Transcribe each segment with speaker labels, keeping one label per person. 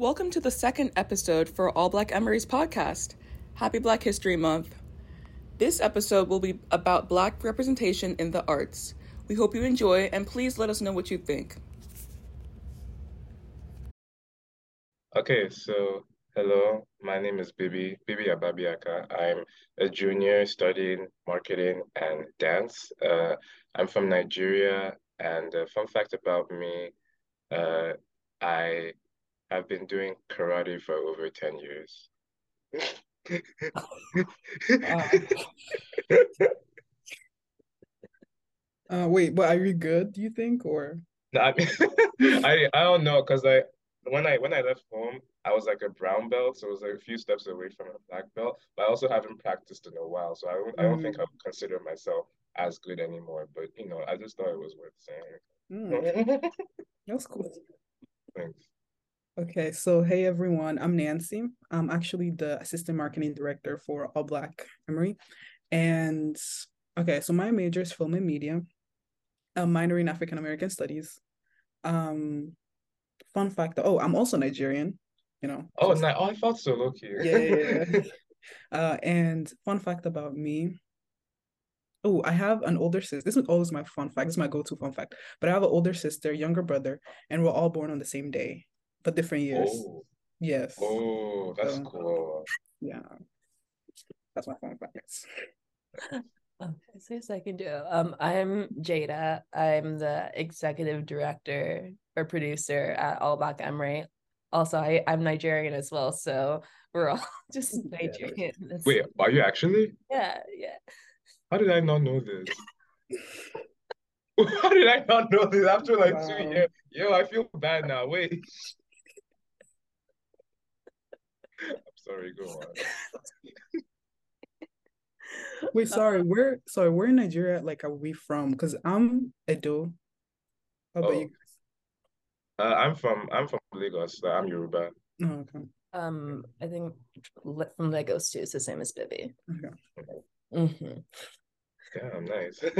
Speaker 1: Welcome to the second episode for All Black Emory's podcast. Happy Black History Month. This episode will be about Black representation in the arts. We hope you enjoy and please let us know what you think.
Speaker 2: Okay, so hello, my name is Bibi, Bibi Ababiaka. I'm a junior studying marketing and dance. Uh, I'm from Nigeria, and a fun fact about me, uh, I have been doing karate for over 10 years.
Speaker 3: Uh, wait, but are you good, do you think, or?
Speaker 2: No, I mean, I I don't know, cause I when I when I left home, I was like a brown belt, so it was like a few steps away from a black belt. But I also haven't practiced in a while, so I don't I don't think I would consider myself as good anymore. But you know, I just thought it was worth saying.
Speaker 3: Mm, that's cool.
Speaker 2: Thanks.
Speaker 3: Okay, so hey everyone, I'm Nancy. I'm actually the assistant marketing director for All Black Emory. And okay, so my major is film and media, a minor in African American studies. Um, fun fact, oh, I'm also Nigerian, you know.
Speaker 2: Oh,
Speaker 3: just-
Speaker 2: no, oh, I thought so, look here.
Speaker 3: yeah, yeah, yeah. uh, and fun fact about me. Oh, I have an older sister. This is always my fun fact. This is my go-to fun fact. But I have an older sister, younger brother, and we're all born on the same day, but different years.
Speaker 2: Oh,
Speaker 3: Yes.
Speaker 2: oh, that's
Speaker 3: So-
Speaker 2: cool.
Speaker 3: Yeah. That's my fun facts.
Speaker 4: Okay, so yes, I can do. Um, I'm Jada. I'm the executive director or producer at All Black Emory. Also, I, I'm Nigerian as well, so we're all just Nigerian. That's-
Speaker 2: Wait, are you actually?
Speaker 4: yeah, yeah.
Speaker 2: How did I not know this? How did I not know this after like two years? Yo, I feel bad now. Wait. I'm sorry, go on.
Speaker 3: Wait, sorry, where sorry, where in Nigeria like are we from? Because I'm Edo. How about
Speaker 2: Oh.
Speaker 3: you
Speaker 2: Uh, I'm from I'm from Lagos. so I'm Yoruba.
Speaker 3: Oh, okay.
Speaker 4: Um, I think Le- from Lagos too, it's the same as Bibi.
Speaker 3: Okay.
Speaker 4: hmm
Speaker 2: Damn, nice.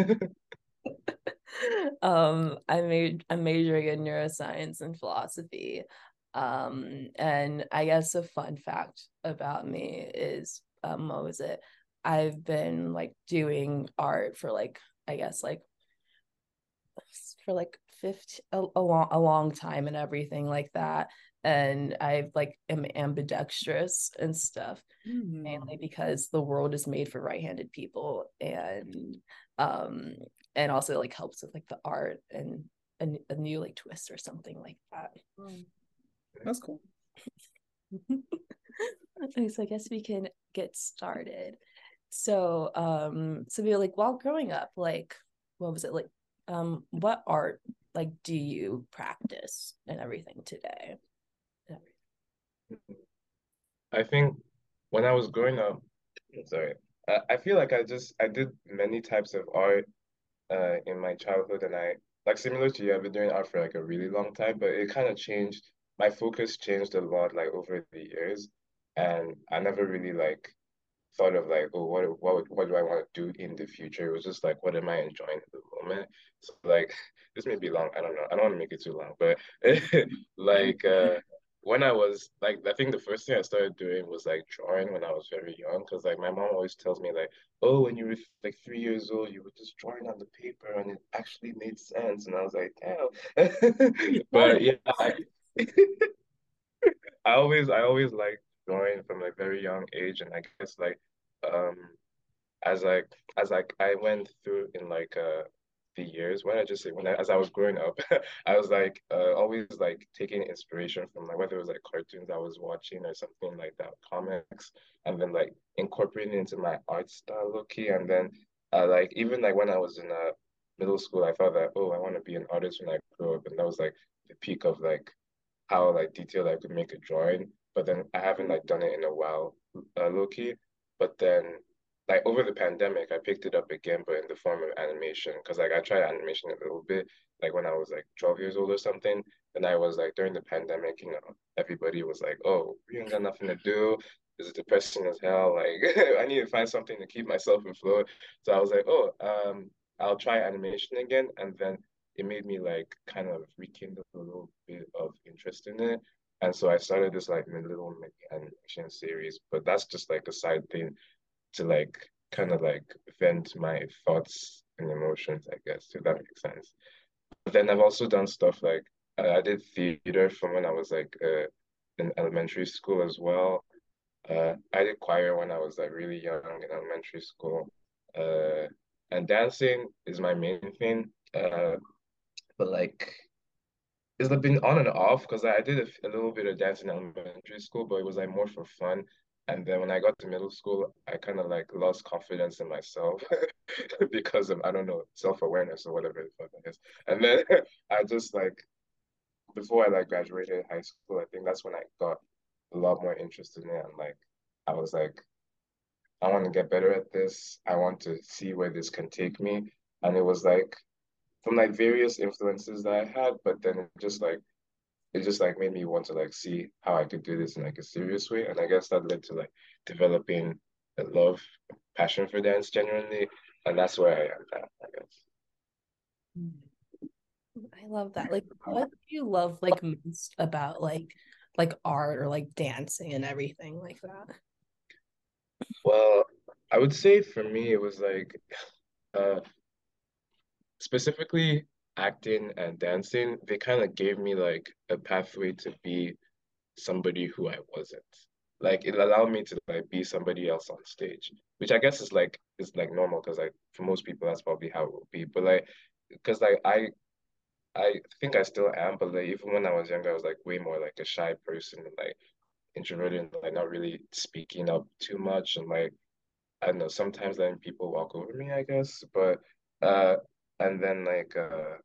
Speaker 4: um i made i'm majoring in neuroscience and philosophy um and i guess a fun fact about me is um what was it? I've been like doing art for like i guess like for like 15 a, a long a long time and everything like that. And i like am ambidextrous and stuff
Speaker 3: Hmm.
Speaker 4: mainly because the world is made for right-handed people and um and also like helps with like the art and a new like twist or something like that
Speaker 3: That's cool.
Speaker 4: okay so i guess we can get started so um so we like while growing up like what was it like um what art like do you practice and everything today
Speaker 2: I think when I was growing up, sorry, I, I feel like I just I did many types of art uh in my childhood and I like similar to you, I've been doing art for like a really long time, but it kind of changed. My focus changed a lot like over the years, and I never really like thought of like, oh, what what what do I want to do in the future? It was just like, what am I enjoying at the moment? So like this may be long, I don't know. I don't want to make it too long, but like uh when I was like, I think the first thing I started doing was like drawing when I was very young, because like my mom always tells me like, oh, when you were like three years old, you were just drawing on the paper and it actually made sense, and I was like, damn. But yeah, I, I always I always like drawing from a very young age, and I guess like um as like as like I went through in like uh the years when I just when I, as I was growing up I was like uh, always like taking inspiration from like whether it was like cartoons I was watching or something like that comics and then like incorporating it into my art style low and then uh, like even like when I was in uh, middle school I thought that oh I want to be an artist when I grow up and that was like the peak of like how like detailed I could make a drawing but then I haven't like done it in a while uh, low key but then like over the pandemic, I picked it up again, but in the form of animation. Because like I tried animation a little bit, like when I was like 12 years old or something. And I was like during the pandemic, you know, everybody was like, "Oh, we ain't got nothing to do. This is depressing as hell. Like I need to find something to keep myself afloat." So I was like, "Oh, um, I'll try animation again." And then it made me like kind of rekindle a little bit of interest in it. And so I started this like little mini animation series, but that's just like a side thing to like kind of like vent my thoughts and emotions, I guess, if that makes sense. But then I've also done stuff like I did theater from when I was like uh, in elementary school as well. Uh, I did choir when I was like really young in elementary school. Uh, and dancing is my main thing. Uh, but like it's been on and off because I did a, a, little bit of dance in elementary school, but it was like more for fun. And then when I got to middle school, I kind of like lost confidence in myself because of I don't know self awareness or whatever the fuck. And then I just like before I like graduated high school, I think that's when I got a lot more interested in it. And like I was like, I want to get better at this. I want to see where this can take me. And it was like from like various influences that I had, but then it just like it just like made me want to like see how I could do this in like a serious way. And I guess that led to like developing a love, passion for dance genuinely. And that's where I am now, I guess.
Speaker 4: I love that. Like what do you love like most about like like art or like dancing and everything like that?
Speaker 2: Well, I would say for me it was like uh specifically acting and dancing, they kind of gave me like a pathway to be somebody who I wasn't. Like it allowed me to like be somebody else on stage, which I guess is like is like normal because like for most people that's probably how it will be. But like because like I I think I still am, but like even when I was younger, I was like way more like a shy person and like introverted and like not really speaking up too much and like I don't know, sometimes letting people walk over me, I guess. But uh and then like uh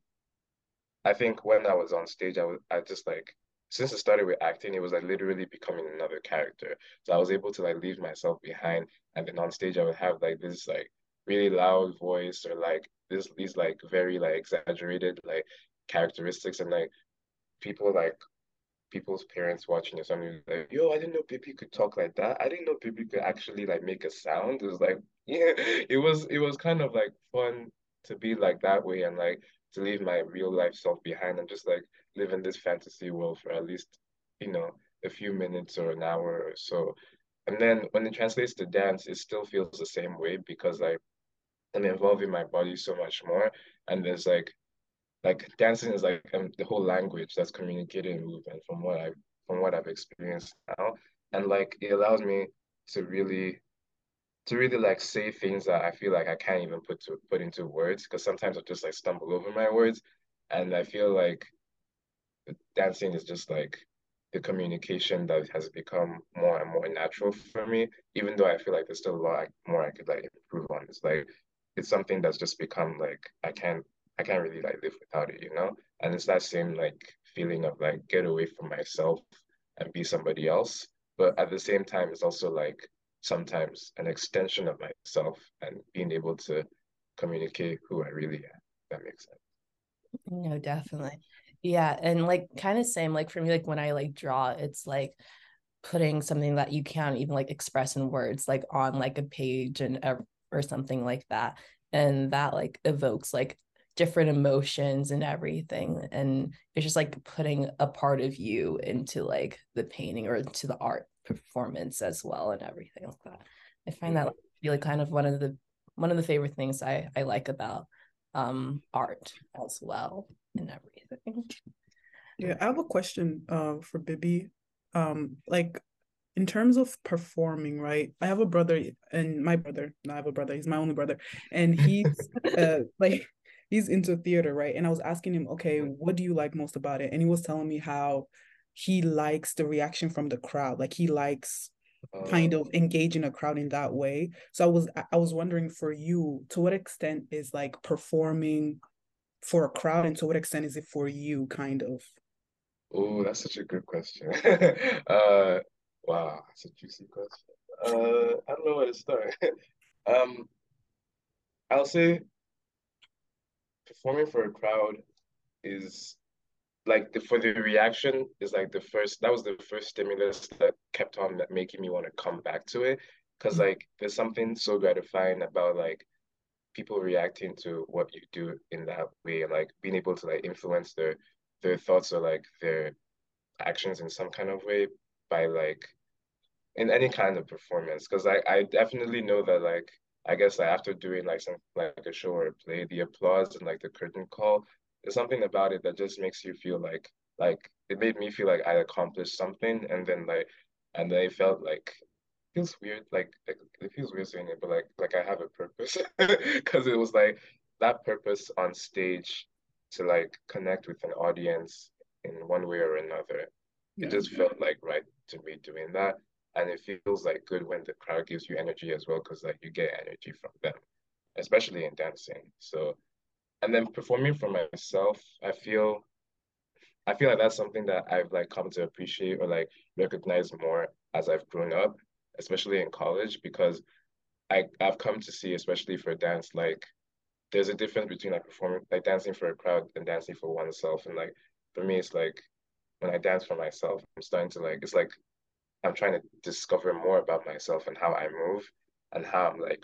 Speaker 2: I think when I was on stage, I was I just like since I started with acting, it was like literally becoming another character. So I was able to like leave myself behind, and then on stage I would have like this like really loud voice or like this these like very like exaggerated like characteristics, and like people like people's parents watching or something like, yo, I didn't know Bibi could talk like that. I didn't know Bibi could actually like make a sound. It was like, yeah, it was it was kind of like fun to be like that way and like to leave my real life self behind and just like live in this fantasy world for at least, you know, a few minutes or an hour or so. And then when it translates to dance, it still feels the same way because like I'm involving my body so much more. And there's like like dancing is like um, the whole language that's communicated in movement from what I from what I've experienced now. And like it allows me to really to really like say things that I feel like I can't even put to put into words because sometimes I just like stumble over my words, and I feel like dancing is just like the communication that has become more and more natural for me. Even though I feel like there's still a lot more I could like improve on. It's like it's something that's just become like I can't I can't really like live without it, you know. And it's that same like feeling of like get away from myself and be somebody else. But at the same time, it's also like sometimes an extension of myself and being able to communicate who I really am. That makes sense.
Speaker 4: No, definitely. Yeah. And like kind of same, like for me, like when I like draw, it's like putting something that you can't even like express in words, like on like a page and or something like that. And that like evokes like different emotions and everything. And it's just like putting a part of you into like the painting or into the art performance as well and everything like that. I find that really kind of one of the one of the favorite things I I like about um art as well and everything.
Speaker 3: Yeah, I have a question uh for Bibi. Um like in terms of performing, right? I have a brother and my brother, no, I have a brother, he's my only brother. And he's uh like he's into theater, right? And I was asking him, okay, what do you like most about it? And he was telling me how he likes the reaction from the crowd. Like he likes kind of oh. engaging a crowd in that way. So i was i was wondering for you to what extent is like performing for a crowd and to what extent is it for you kind of?
Speaker 2: Oh that's such a good question. Uh wow that's a juicy question. Uh i don't know where to start. Um i'll say performing for a crowd is like the, for the reaction is like the first that was the first stimulus that kept on making me want to come back to it because mm. like there's something so gratifying about like people reacting to what you do in that way and like being able to like influence their their thoughts or like their actions in some kind of way by like in any kind of performance because I, I definitely know that like I guess like after doing like some like a show or a play, the applause and like the curtain call, there's something about it that just makes you feel like like it made me feel like I accomplished something and then like and then it felt like it feels weird like, like it feels weird saying it but like like I have a purpose because it was like that purpose on stage to like connect with an audience in one way or another. Yeah. It just felt like right to me doing that. And it feels like good when the crowd gives you energy as well, because like you get energy from them, especially in dancing. So and then performing for myself, I feel I feel like that's something that I've like come to appreciate or like recognize more as I've grown up, especially in college, because I I've come to see, especially for dance, like there's a difference between like performing like dancing for a crowd and dancing for oneself. And like for me, it's like when I dance for myself, I'm starting to like it's like I'm trying to discover more about myself and how I move and how I'm like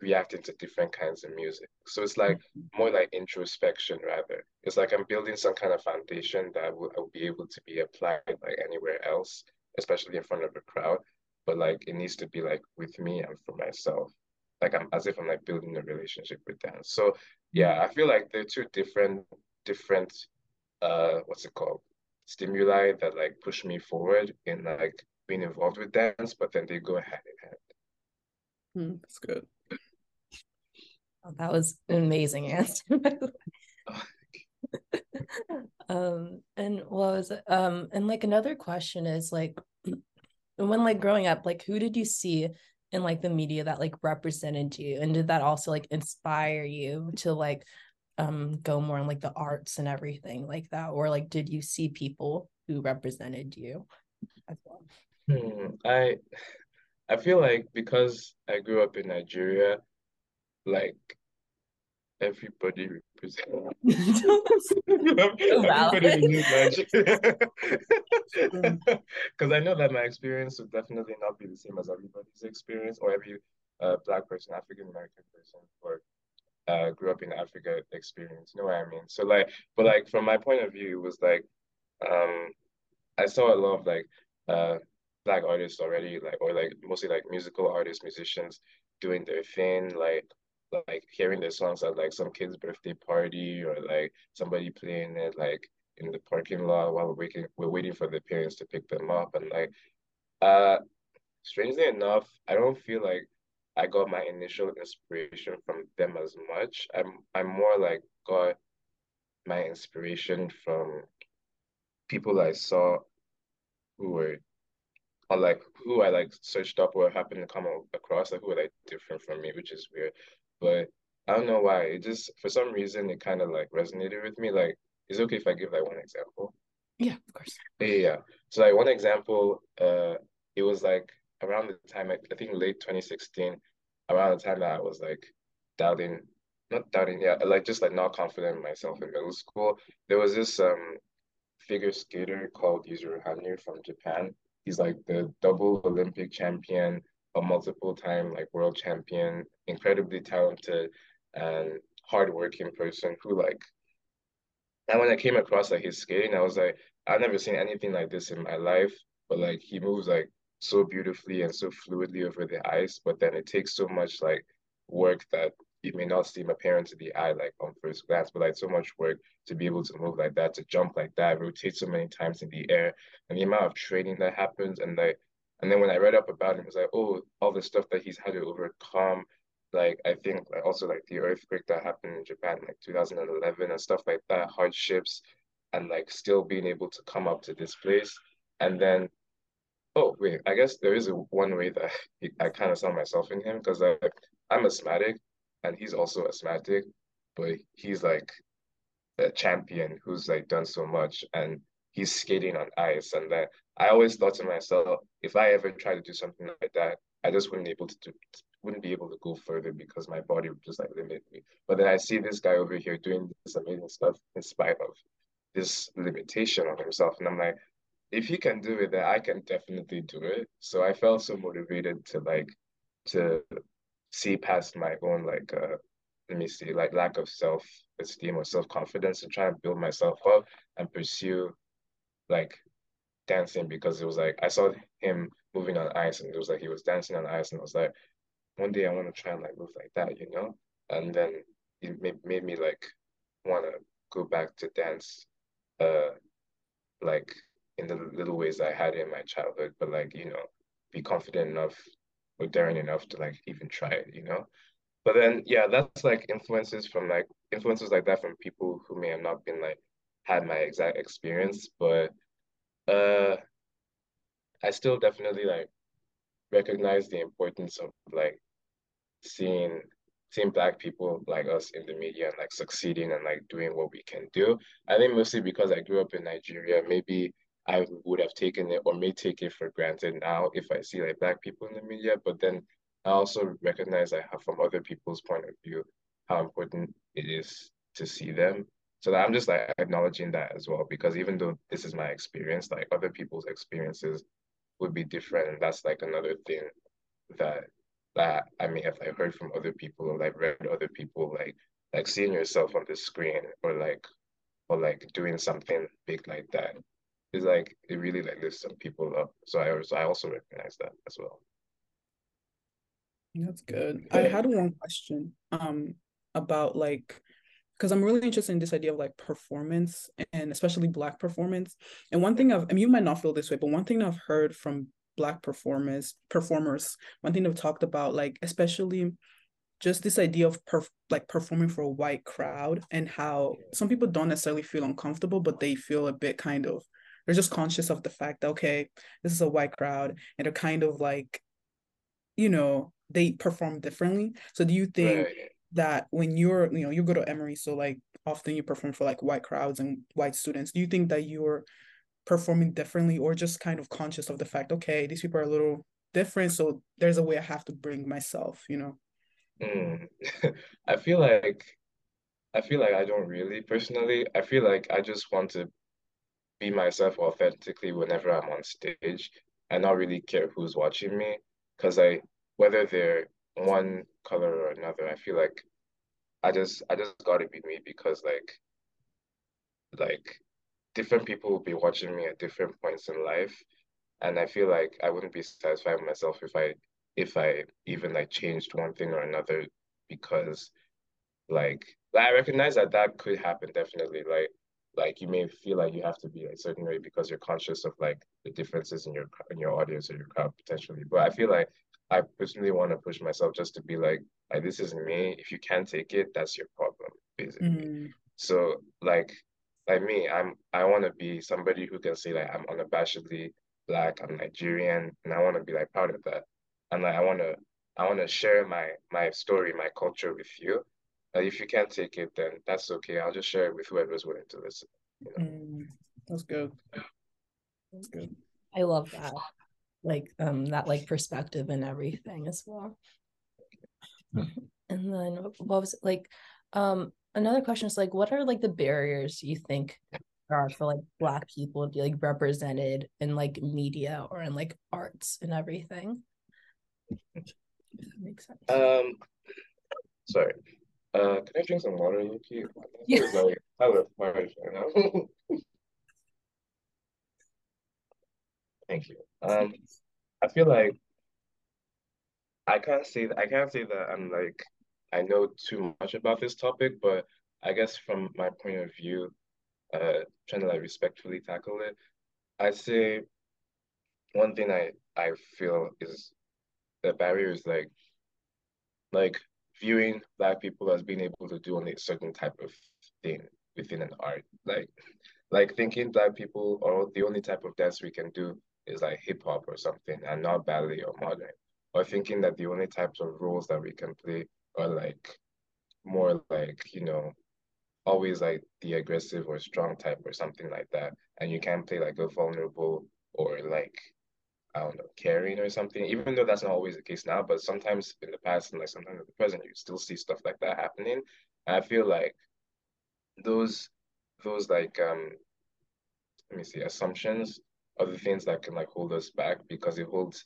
Speaker 2: reacting to different kinds of music. So it's like more like introspection rather. It's like I'm building some kind of foundation that will, will be able to be applied like anywhere else, especially in front of a crowd. But like it needs to be like with me and for myself like I'm as if I'm like building a relationship with them. So yeah, I feel like they're two different different uh what's it called stimuli that like push me forward in like being involved with dance, but then they go hand in hand.
Speaker 3: Mm, that's good.
Speaker 4: Oh, that was an amazing answer. um and what was um and like another question is like when like growing up like who did you see in like the media that like represented you and did that also like inspire you to like um go more in like the arts and everything like that or like did you see people who represented you as well
Speaker 2: hmm. i i feel like because i grew up in nigeria like everybody represents everybody because I know that my experience would definitely not be the same as everybody's experience or every uh, black person, African American person, or uh, grew up in Africa experience. You know what I mean? So like, but like from my point of view, it was like, um, I saw a lot of like uh black artists already, like or like mostly like musical artists, musicians doing their thing, like like hearing the songs at like some kid's birthday party or like somebody playing it like in the parking lot while we're waiting we're waiting for the parents to pick them up and like uh strangely enough I don't feel like I got my initial inspiration from them as much. I'm I'm more like got my inspiration from people I saw who were or like who I like searched up or happened to come across like who were like different from me, which is weird. But I don't know why. It just for some reason it kind of like resonated with me. Like, is it okay if I give like one example?
Speaker 4: Yeah, of course.
Speaker 2: Yeah, yeah. So like one example, uh, it was like around the time I, I think late 2016, around the time that I was like doubting, not doubting, yeah, like just like not confident in myself in middle school. There was this um figure skater called Yuzuru Hanyu from Japan. He's like the double Olympic champion, a multiple time like world champion, incredibly talented and hardworking person who like and when I came across like his skating, I was like, I've never seen anything like this in my life. But like he moves like so beautifully and so fluidly over the ice, but then it takes so much like work that it may not seem apparent to the eye like on first glance, but like so much work to be able to move like that, to jump like that, rotate so many times in the air, and the amount of training that happens, and like and then when I read up about him, it was like, oh, all the stuff that he's had to overcome. Like I think also like the earthquake that happened in Japan like 2011 and stuff like that, hardships, and like still being able to come up to this place. And then, oh wait, I guess there is a one way that he, I kind of saw myself in him because like I'm asthmatic and he's also asthmatic, but he's like a champion who's like done so much and he's skating on ice and that I always thought to myself, if I ever try to do something like that, I just wouldn't able to do, wouldn't be able to go further because my body would just like limit me. But then I see this guy over here doing this amazing stuff in spite of this limitation on himself, and I'm like, if he can do it, then I can definitely do it. So I felt so motivated to like to see past my own like uh let me see like lack of self esteem or self confidence and try and build myself up and pursue like dancing because it was like I saw him moving on ice and it was like he was dancing on ice and I was like, one day I want to try and like move like that, you know? And then it made, made me like want to go back to dance, uh, like in the little ways I had in my childhood, but like, you know, be confident enough or daring enough to like even try it, you know? But then, yeah, that's like influences from like influences like that from people who may have not been like had my exact experience, but uh, I still definitely like recognize the importance of like seeing seeing black people like us in the media and like succeeding and like doing what we can do. I think mostly because I grew up in Nigeria, maybe I would have taken it or may take it for granted now if I see like black people in the media. But then I also recognize I have from other people's point of view how important it is to see them. So that I'm just like acknowledging that as well, because even though this is my experience, like other people's experiences would be different. And that's like another thing that that I may have like heard from other people or like read other people like like seeing yourself on the screen or like or like doing something big like that is like it really like lifts some people up. So I also I also recognize that as well.
Speaker 3: That's good. I had one question um about like because I'm really interested in this idea of like performance and especially black performance. And one thing I've and you might not feel this way, but one thing I've heard from black performers performers, one thing they've talked about, like especially just this idea of perf- like performing for a white crowd and how some people don't necessarily feel uncomfortable, but they feel a bit kind of they're just conscious of the fact that okay, this is a white crowd, and they're kind of like, you know, they perform differently. So do you think right. That when you're, you know, you go to Emory, so like often you perform for like white crowds and white students, do you think that you're performing differently or just kind of conscious of the fact, okay, these people are a little different, so there's a way I have to bring myself, you know?
Speaker 2: Mm. I feel like I feel like I don't really personally. I feel like I just want to be myself authentically whenever I'm on stage and not really care who's watching me. Cause I whether they're one color or another. I feel like I just I just gotta be me because like like different people will be watching me at different points in life. And I feel like I wouldn't be satisfied with myself if I if I even like changed one thing or another because like, like I recognize that that could happen definitely. Like like you may feel like you have to be a certain way because you're conscious of like the differences in your in your audience or your crowd potentially. But I feel like I personally want to push myself just to be like, like this is me. If you can't take it, that's your problem, basically. Mm. So like like me, I'm I want to be somebody who can say like I'm unabashedly black, I'm Nigerian, and I want to be like proud of that. And like I want to I want to share my my story, my culture with you. And if you can't take it, then that's okay. I'll just share it with whoever's willing to listen. You know?
Speaker 3: mm, that's good. That's good.
Speaker 4: I love that like um that like perspective and everything as well and then what was it, like um another question is like what are like the barriers you think are for like black people to be like represented in like media or in like arts and everything
Speaker 2: that makes sense um sorry uh can i drink some water Yuki? yeah. like hella parched, you know Thank you. Um, I feel like I can't say that I can't say that I'm like I know too much about this topic, but I guess from my point of view, uh, trying to like respectfully tackle it, I'd say one thing I I feel is the barrier is like like viewing black people as being able to do only a certain type of thing within an art, like like thinking black people are the only type of dance we can do is like hip hop or something and not ballet or modern, or thinking that the only types of roles that we can play are like more like, you know, always like the aggressive or strong type or something like that. And you can play like a vulnerable or like I don't know, caring or something, even though that's not always the case now, but sometimes in the past and like sometimes in the present, you still see stuff like that happening. And I feel like those those like um let me see assumptions the things that can like hold us back because it holds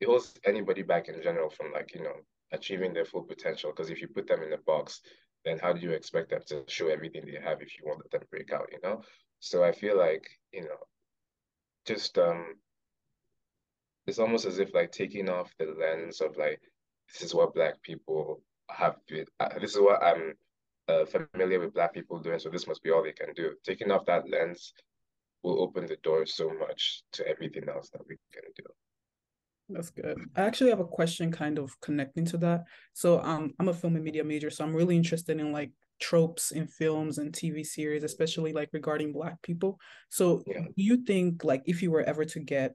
Speaker 2: it holds anybody back in general from like you know achieving their full potential. Because if you put them in a box then how do you expect them to show everything they have if you want them to break out you know? So i feel like you know just um it's almost as if like taking off the lens of like this is what black people have to uh, this is what I'm uh, familiar with black people doing so this must be all they can do. Taking off that lens will open the door so much to everything else that we can do
Speaker 3: that's good. I actually have a question kind of connecting to that. So um I'm a film and media major, so I'm really interested in like tropes in films and TV series, especially like regarding black people. So
Speaker 2: yeah.
Speaker 3: do you think like if you were ever to get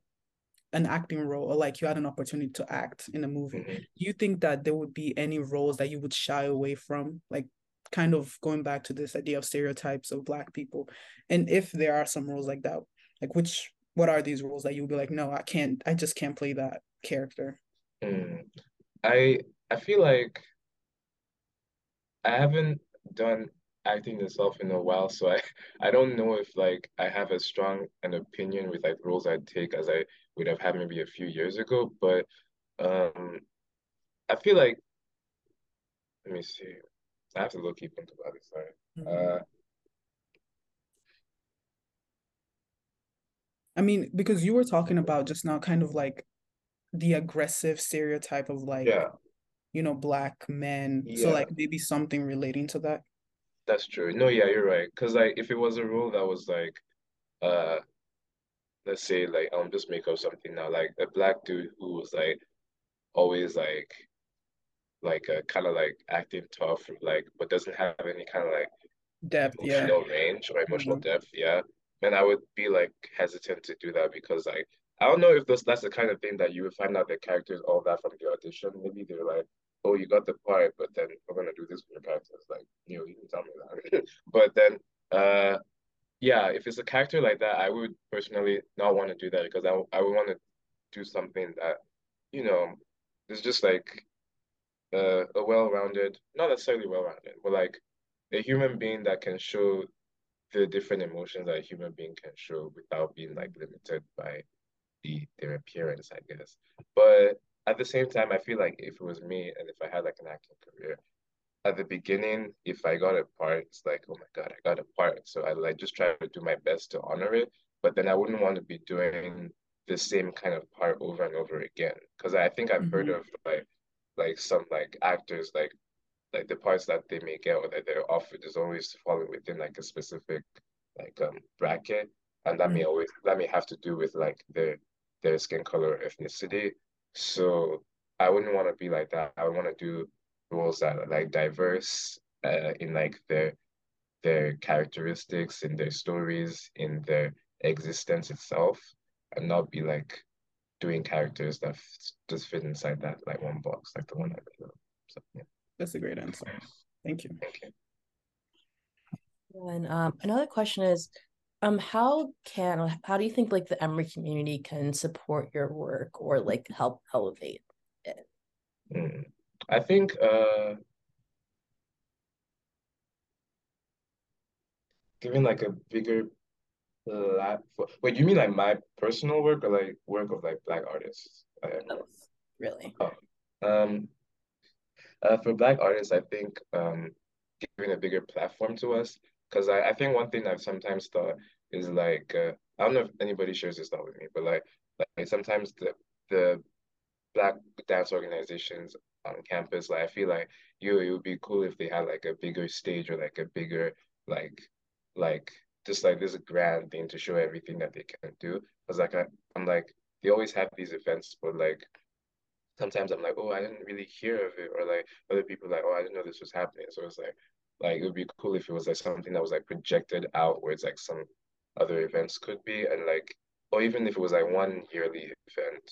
Speaker 3: an acting role or like you had an opportunity to act in a movie,
Speaker 2: mm-hmm.
Speaker 3: do you think that there would be any roles that you would shy away from? Like kind of going back to this idea of stereotypes of black people. And if there are some roles like that, like which what are these roles that you'll be like, no, I can't I just can't play that character?
Speaker 2: Mm. I I feel like I haven't done acting itself in a while, so I I don't know if like I have as strong an opinion with like roles I'd take as I would have had maybe a few years ago. But um, I feel like let me see. I have to look keep into about it. Sorry. Mm-hmm. Uh,
Speaker 3: I mean, because you were talking about just now, kind of like the aggressive stereotype of like
Speaker 2: yeah
Speaker 3: you know, black men. Yeah. So like maybe something relating to that.
Speaker 2: That's true. No, yeah, you're right. Cause like if it was a role that was like uh let's say like I'll um just make up something now, like a black dude who was like always like like a uh, kind of like acting tough, like but doesn't have any kind of like
Speaker 3: depth,
Speaker 2: emotional
Speaker 3: yeah.
Speaker 2: range or emotional mm-hmm. depth, yeah. And I would be like hesitant to do that because like I don't know if those that's the kind of thing that you would find out the characters all that from the audition. Maybe they're like, oh, you got the part, but then we're gonna do this for your characters. Like, you know, you can tell me that. but then, uh, yeah, if it's a character like that, I would personally not want to do that because I I would want to do something that, you know, it's just like uh, a well-rounded, not necessarily well-rounded, but like a human being that can show the different emotions that a human being can show without being like limited by the their appearance, I guess. But at the same time, I feel like if it was me and if I had like an acting career, at the beginning, if I got a part, it's like, oh my God, I got a part. So I like just try to do my best to honor it. But then I wouldn't want to be doing the same kind of part over and over again. Cause I think I've mm-hmm. heard of like like some like actors like like the parts that they may get or that they're offered is always falling within like a specific like um bracket. And that mm-hmm. may always that may have to do with like their their skin color or ethnicity. So I wouldn't want to be like that. I would want to do roles that are like diverse uh, in like their their characteristics, in their stories, in their existence itself, and not be like doing characters that f- just fit inside that like one box, like the one I made So yeah.
Speaker 3: That's a great answer. Thank you.
Speaker 2: Thank you.
Speaker 4: And um, another question is, um how can how do you think like the emory community can support your work or like help elevate it
Speaker 2: mm. i think uh giving like a bigger platform wait you mean like my personal work or like work of like black artists
Speaker 4: Both, really
Speaker 2: oh. um uh, for black artists i think um giving a bigger platform to us because I, I think one thing I've sometimes thought is like uh, I don't know if anybody shares this thought with me, but like like sometimes the the black dance organizations on campus, like I feel like you it would be cool if they had like a bigger stage or like a bigger like like just like this grand thing to show everything that they can do. Cause like I, I'm like they always have these events, but like sometimes I'm like, oh, I didn't really hear of it, or like other people like, oh, I didn't know this was happening. So it's like like it would be cool if it was like something that was like projected out where it's like some other events could be and like or even if it was like one yearly event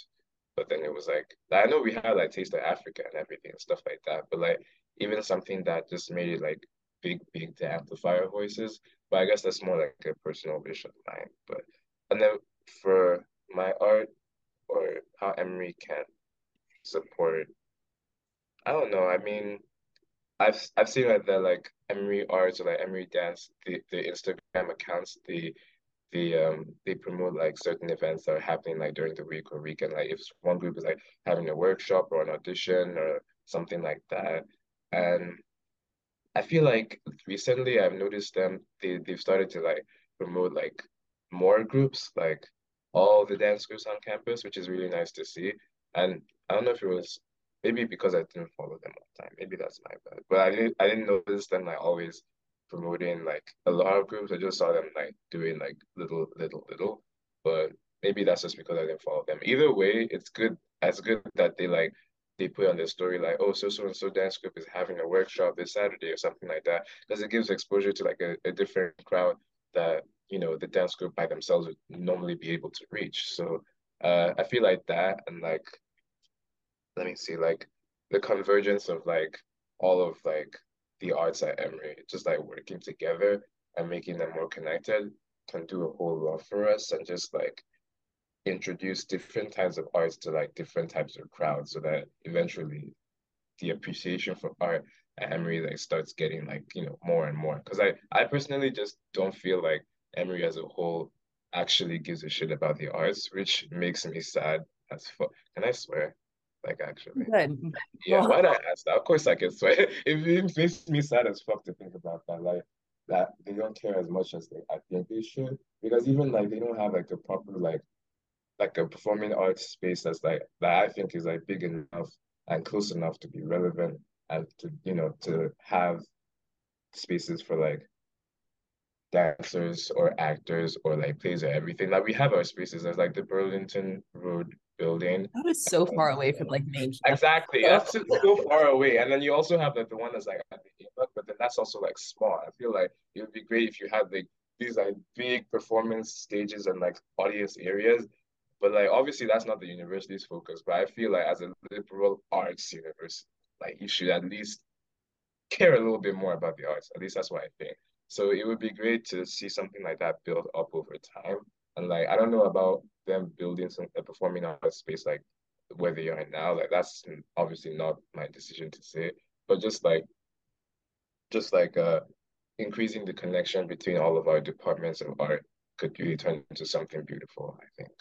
Speaker 2: but then it was like I know we had like Taste of Africa and everything and stuff like that but like even something that just made it like big big to amplify our voices but I guess that's more like a personal wish of mine but and then for my art or how Emory can support I don't know I mean I've I've seen like the like Emory Arts or like Emory Dance, the, the Instagram accounts, the the um they promote like certain events that are happening like during the week or weekend. Like if one group is like having a workshop or an audition or something like that. And I feel like recently I've noticed them they they've started to like promote like more groups like all the dance groups on campus, which is really nice to see. And I don't know if it was maybe because I didn't follow them all the time. Maybe that's my bad. But I didn't I didn't notice them like always promoting like a lot of groups. I just saw them like doing like little, little, little. But maybe that's just because I didn't follow them. Either way, it's good. It's good that they like they put on their story like, oh, so so and so dance group is having a workshop this Saturday or something like that, because it gives exposure to like a, a different crowd that you know the dance group by themselves would normally be able to reach. So uh, I feel like that and like let me see like the convergence of like all of like the arts at Emory, just like working together and making them more connected can do a whole lot for us and just like introduce different types of arts to like different types of crowds so that eventually the appreciation for art at Emory like starts getting like, you know, more and more. Cause I, I personally just don't feel like Emory as a whole actually gives a shit about the arts, which makes me sad as fuck. Can I swear? Like actually. Good. Yeah, why not ask that? Of course I can swear. it, it makes me sad as fuck to think about that. Like that they don't care as much as they I think they should. Because even like they don't have like a proper like like a performing arts space that's like that I think is like big enough and close enough to be relevant and to you know to have spaces for like dancers or actors or like plays or everything. Like we have our spaces as like the Burlington Road building.
Speaker 4: That is so far away from like main.
Speaker 2: Exactly, oh. that's so far away. And then you also have like the one that's like at the but then that's also like small. I feel like it would be great if you had like these like big performance stages and like audience areas. But like obviously that's not the university's focus. But I feel like as a liberal arts university, like you should at least care a little bit more about the arts. At least that's what I think. So it would be great to see something like that build up over time. And like I don't know about them building some a performing arts space like where they are now. Like that's obviously not my decision to say. But just like just like uh increasing the connection between all of our departments of art could really turn into something beautiful, I think.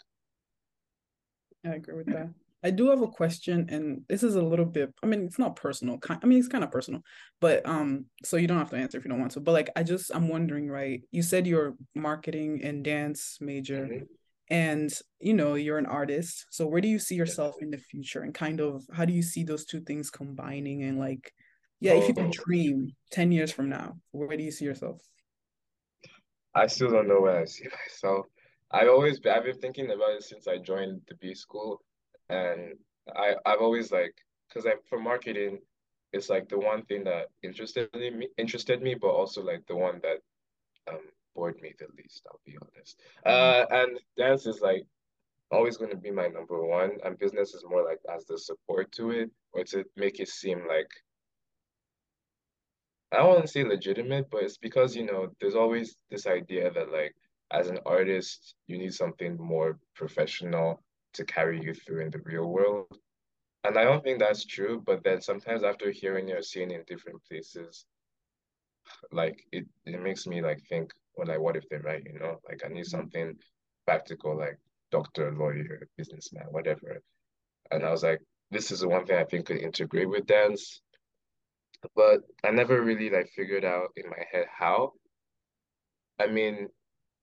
Speaker 3: I agree with that. I do have a question, and this is a little bit. I mean, it's not personal. I mean, it's kind of personal, but um, so you don't have to answer if you don't want to. But like, I just I'm wondering, right? You said you're marketing and dance major, mm-hmm. and you know you're an artist. So where do you see yourself in the future, and kind of how do you see those two things combining? And like, yeah, if you could oh. dream ten years from now, where do you see yourself?
Speaker 2: I still don't know where I see myself. I always I've been thinking about it since I joined the B school and I I've always like because I for marketing, it's like the one thing that interested me interested me, but also like the one that um bored me the least. I'll be honest. Mm-hmm. Uh, and dance is like always going to be my number one, and business is more like as the support to it, or to make it seem like I don't want to say legitimate, but it's because you know there's always this idea that like as an artist you need something more professional to carry you through in the real world. And I don't think that's true, but then sometimes after hearing or seeing in different places, like it, it makes me like think, well, like what if they're right, you know? Like I need mm-hmm. something practical, like doctor, lawyer, businessman, whatever. And I was like, this is the one thing I think could integrate with dance. But I never really like figured out in my head how. I mean,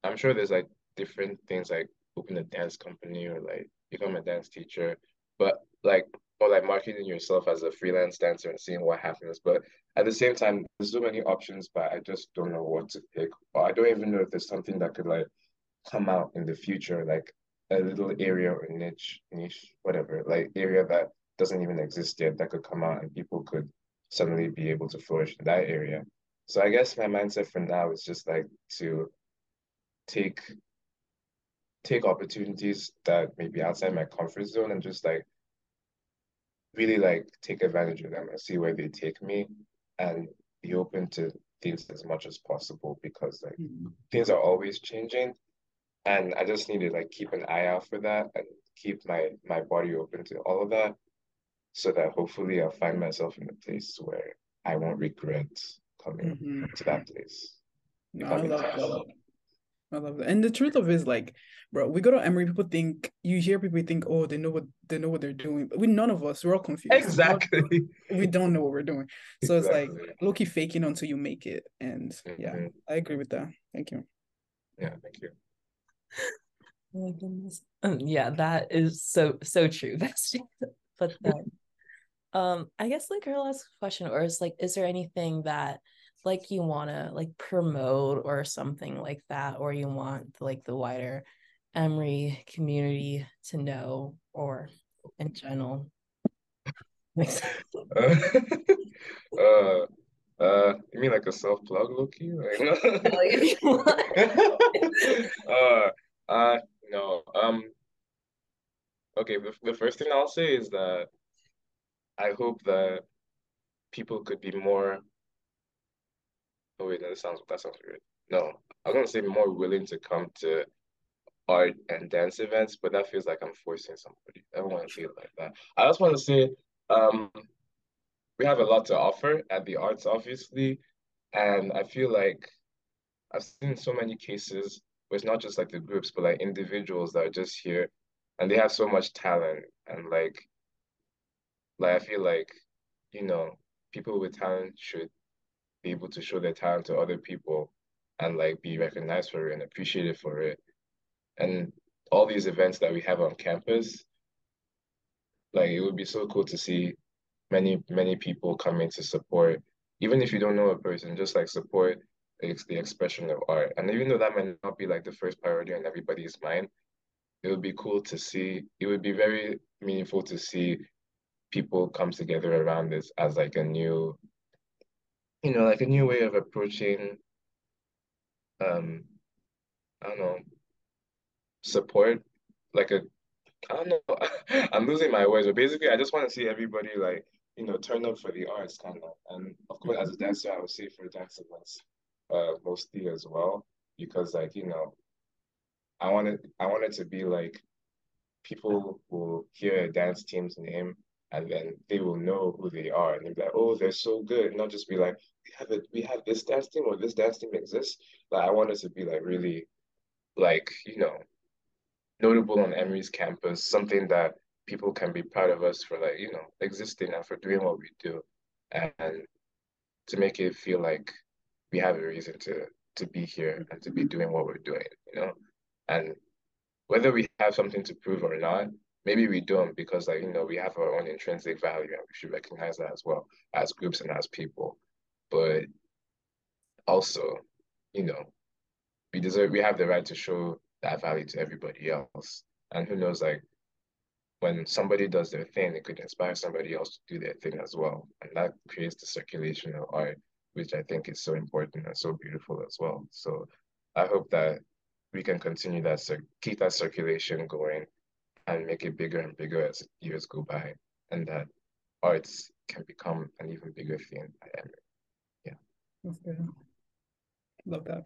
Speaker 2: I'm sure there's like different things like open a dance company or like become a dance teacher, but like or like marketing yourself as a freelance dancer and seeing what happens. But at the same time, there's so many options, but I just don't know what to pick. Or I don't even know if there's something that could like come out in the future, like a little area or niche, niche, whatever, like area that doesn't even exist yet that could come out and people could suddenly be able to flourish in that area. So I guess my mindset for now is just like to take take opportunities that may be outside my comfort zone and just like really like take advantage of them and see where they take me and be open to things as much as possible because like mm-hmm. things are always changing and I just need to like keep an eye out for that and keep my my body open to all of that so that hopefully I'll find myself in a place where I won't regret coming mm-hmm. to that place.
Speaker 3: No, I love that. I love that. And the truth of it is like, bro, we go to Emory, people think you hear people think, oh, they know what they know what they're doing. But we none of us, we're all confused.
Speaker 2: Exactly.
Speaker 3: we don't know what we're doing. So exactly. it's like low key faking until you make it. And mm-hmm. yeah, I agree with that. Thank you.
Speaker 2: Yeah, thank you.
Speaker 4: Oh my goodness. Um, yeah, that is so so true, Bestie. but then um I guess like our last question, or is like, is there anything that like you wanna like promote or something like that, or you want like the wider Emory community to know or in general?
Speaker 2: uh, uh, uh, you mean like a self plug, Loki? Like, uh, uh, no. Um. Okay. The, the first thing I'll say is that I hope that people could be more. Oh wait, that sounds that sounds weird. No, I'm gonna say more willing to come to art and dance events, but that feels like I'm forcing somebody. I don't want to it like that. I just want to say, um, we have a lot to offer at the arts, obviously, and I feel like I've seen so many cases where it's not just like the groups, but like individuals that are just here, and they have so much talent, and like, like I feel like, you know, people with talent should be able to show their talent to other people, and like be recognized for it and appreciated for it and all these events that we have on campus, like it would be so cool to see many, many people coming to support, even if you don't know a person, just like support it's the expression of art. And even though that might not be like the first priority on everybody's mind, it would be cool to see, it would be very meaningful to see people come together around this as like a new, you know, like a new way of approaching um I don't know, support like a I don't know. I'm losing my words, but basically, I just want to see everybody like you know turn up for the arts, kind of. And of course, as a dancer, I would say for dance events, uh, mostly as well, because like you know, I wanted I wanted to be like people will hear a dance team's name and then they will know who they are and they'll be like, oh, they're so good. not just be like, we have it, we have this dance team or this dance team exists. Like I wanted to be like really like, you know, notable on Emory's campus, something that people can be proud of us for like, you know, existing and for doing what we do and to make it feel like we have a reason to to be here and to be doing what we're doing, you know? And whether we have something to prove or not, maybe we don't because like, you know, we have our own intrinsic value and we should recognize that as well as groups and as people. But also, you know, we deserve we have the right to show that value to everybody else. And who knows, like when somebody does their thing, it could inspire somebody else to do their thing as well. And that creates the circulation of art, which I think is so important and so beautiful as well. So I hope that we can continue that, keep that circulation going and make it bigger and bigger as years go by. And that arts can become an even bigger thing at
Speaker 3: Yeah. Okay. Love that.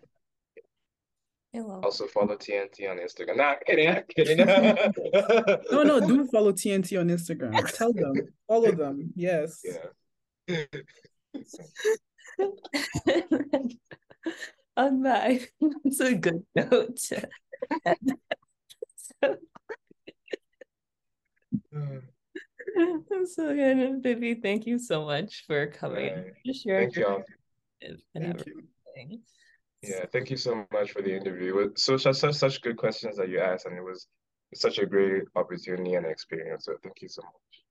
Speaker 2: Also follow TNT on Instagram. Nah, kidding, I'm kidding.
Speaker 3: no, no, do follow TNT on Instagram. Tell them, follow them. Yes.
Speaker 2: Yeah.
Speaker 4: on that, that's a good note. so, Mm. so again, Bibi, thank you so much for coming.
Speaker 2: Right. Just sharing. Thank you.
Speaker 3: Thank everything. you.
Speaker 2: Yeah, thank you so much for the interview. It was so such such, such good questions that you asked, and it was such a great opportunity and experience. So thank you so much.